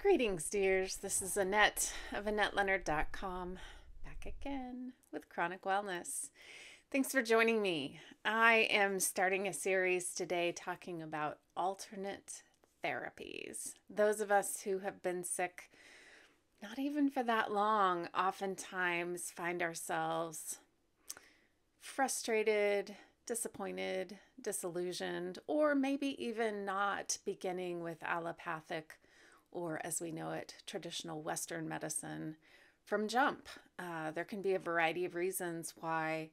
Greetings, dears. This is Annette of AnnetteLeonard.com back again with Chronic Wellness. Thanks for joining me. I am starting a series today talking about alternate therapies. Those of us who have been sick not even for that long oftentimes find ourselves frustrated, disappointed, disillusioned, or maybe even not beginning with allopathic or as we know it, traditional Western medicine from jump. Uh, there can be a variety of reasons why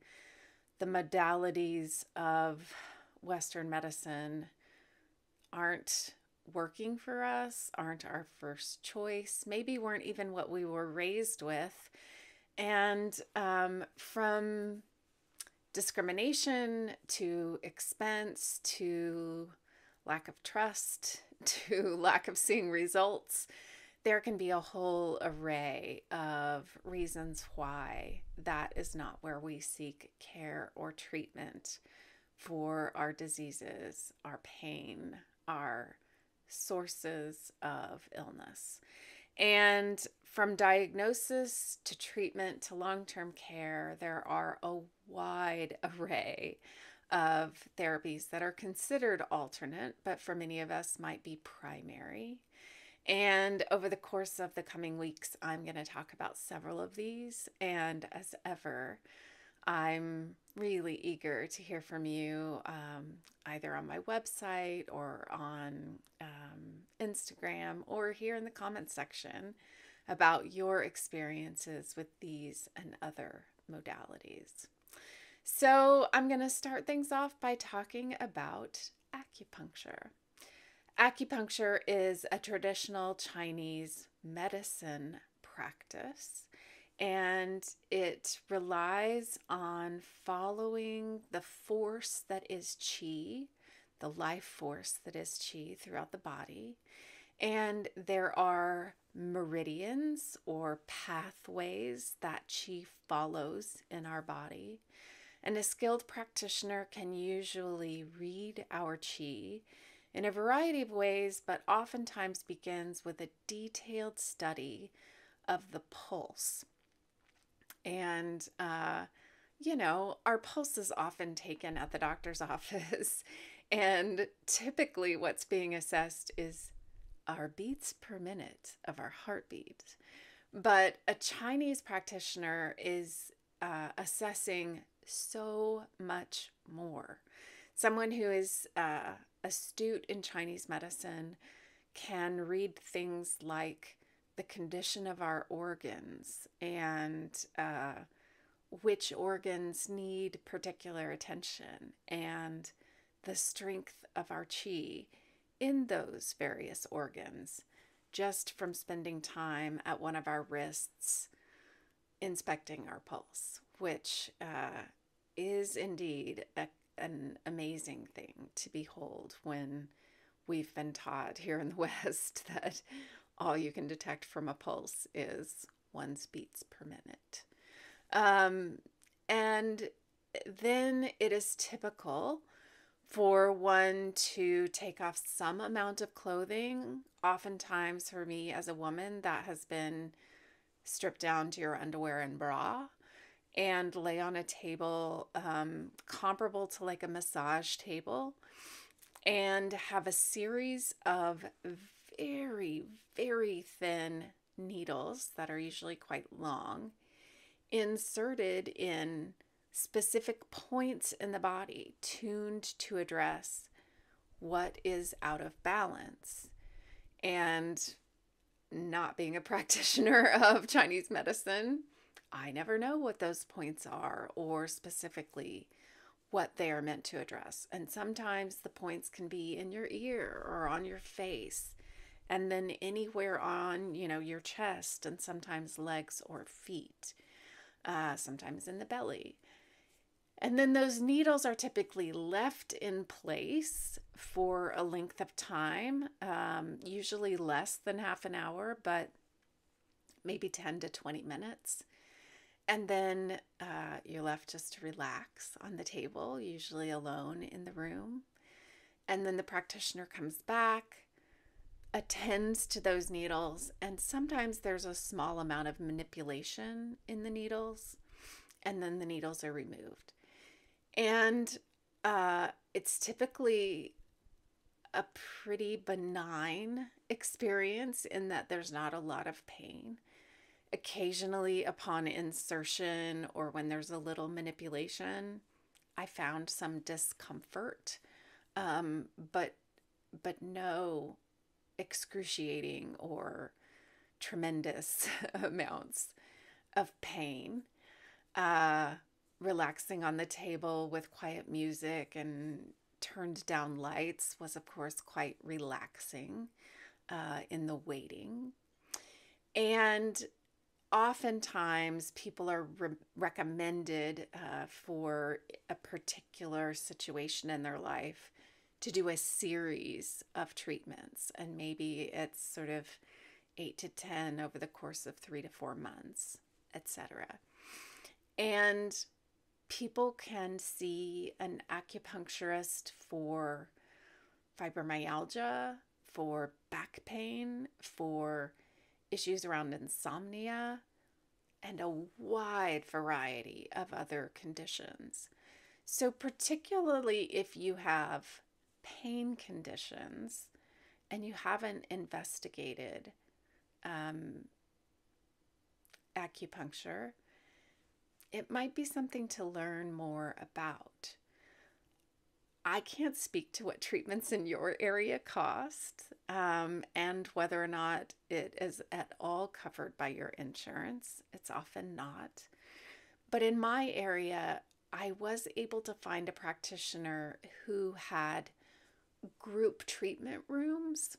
the modalities of Western medicine aren't working for us, aren't our first choice, maybe weren't even what we were raised with. And um, from discrimination to expense to lack of trust to lack of seeing results, there can be a whole array of reasons why that is not where we seek care or treatment for our diseases, our pain, our sources of illness. And from diagnosis to treatment to long term care, there are a wide array of therapies that are considered alternate, but for many of us might be primary. And over the course of the coming weeks, I'm going to talk about several of these. And as ever, I'm really eager to hear from you um, either on my website or on um, Instagram or here in the comments section about your experiences with these and other modalities. So, I'm going to start things off by talking about acupuncture. Acupuncture is a traditional Chinese medicine practice and it relies on following the force that is qi, the life force that is qi throughout the body. And there are meridians or pathways that qi follows in our body. And a skilled practitioner can usually read our chi in a variety of ways, but oftentimes begins with a detailed study of the pulse. And, uh, you know, our pulse is often taken at the doctor's office, and typically what's being assessed is our beats per minute of our heartbeat. But a Chinese practitioner is uh, assessing so much more. Someone who is uh, astute in Chinese medicine can read things like the condition of our organs and uh, which organs need particular attention and the strength of our chi in those various organs just from spending time at one of our wrists inspecting our pulse which uh, is indeed a, an amazing thing to behold when we've been taught here in the West that all you can detect from a pulse is one's beats per minute. Um, and then it is typical for one to take off some amount of clothing. Oftentimes, for me as a woman, that has been stripped down to your underwear and bra and lay on a table um, comparable to like a massage table and have a series of very, very thin needles that are usually quite long inserted in specific points in the body tuned to address what is out of balance. And not being a practitioner of Chinese medicine, I never know what those points are or specifically what they are meant to address. And sometimes the points can be in your ear or on your face and then anywhere on, you know, your chest and sometimes legs or feet, uh, sometimes in the belly. And then those needles are typically left in place for a length of time, um, usually less than half an hour, but maybe 10 to 20 minutes. And then uh, you're left just to relax on the table, usually alone in the room. And then the practitioner comes back, attends to those needles, and sometimes there's a small amount of manipulation in the needles, and then the needles are removed. And uh, it's typically a pretty benign experience in that there's not a lot of pain. Occasionally, upon insertion or when there's a little manipulation, I found some discomfort, um, but but no excruciating or tremendous amounts of pain. Uh, relaxing on the table with quiet music and turned down lights was, of course, quite relaxing uh, in the waiting. And oftentimes, people are re- recommended uh, for a particular situation in their life to do a series of treatments. And maybe it's sort of eight to 10 over the course of three to four months, etc. And people can see an acupuncturist for fibromyalgia, for back pain, for issues around insomnia, and a wide variety of other conditions. So, particularly if you have pain conditions and you haven't investigated um, acupuncture, it might be something to learn more about. I can't speak to what treatments in your area cost um, and whether or not it is at all covered by your insurance. It's often not. But in my area, I was able to find a practitioner who had group treatment rooms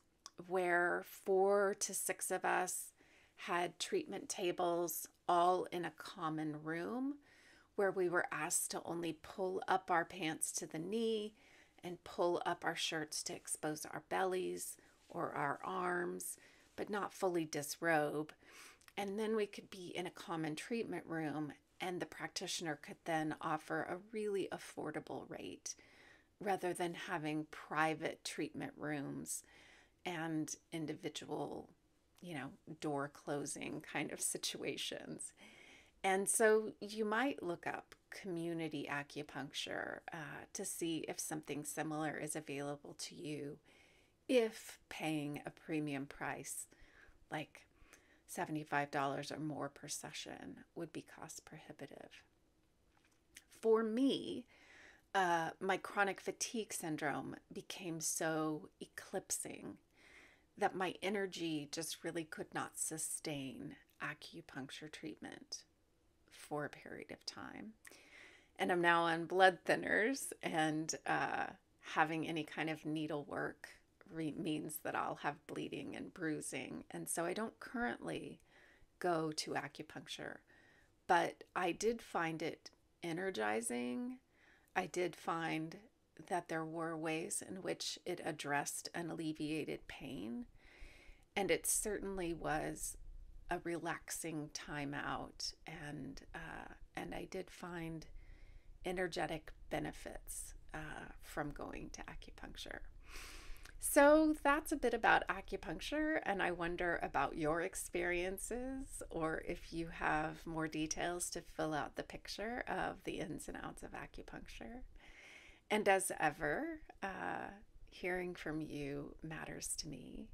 where four to six of us had treatment tables all in a common room where we were asked to only pull up our pants to the knee and pull up our shirts to expose our bellies or our arms, but not fully disrobe. And then we could be in a common treatment room, and the practitioner could then offer a really affordable rate rather than having private treatment rooms and individual, you know, door closing kind of situations. And so you might look up community acupuncture uh, to see if something similar is available to you if paying a premium price like $75 or more per session would be cost prohibitive. For me, uh, my chronic fatigue syndrome became so eclipsing that my energy just really could not sustain acupuncture treatment for a period of time. And I'm now on blood thinners, and uh, having any kind of needle work re- means that I'll have bleeding and bruising. And so I don't currently go to acupuncture, but I did find it energizing I did find that there were ways in which it addressed and alleviated pain. And it certainly was a relaxing time out. And, uh, and I did find energetic benefits uh, from going to acupuncture. So that's a bit about acupuncture, and I wonder about your experiences or if you have more details to fill out the picture of the ins and outs of acupuncture. And as ever, uh, hearing from you matters to me.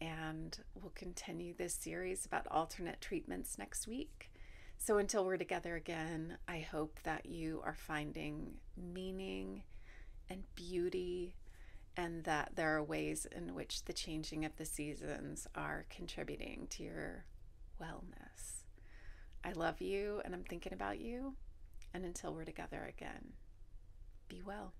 And we'll continue this series about alternate treatments next week. So until we're together again, I hope that you are finding meaning and beauty and that there are ways in which the changing of the seasons are contributing to your wellness. I love you and I'm thinking about you. And until we're together again, be well.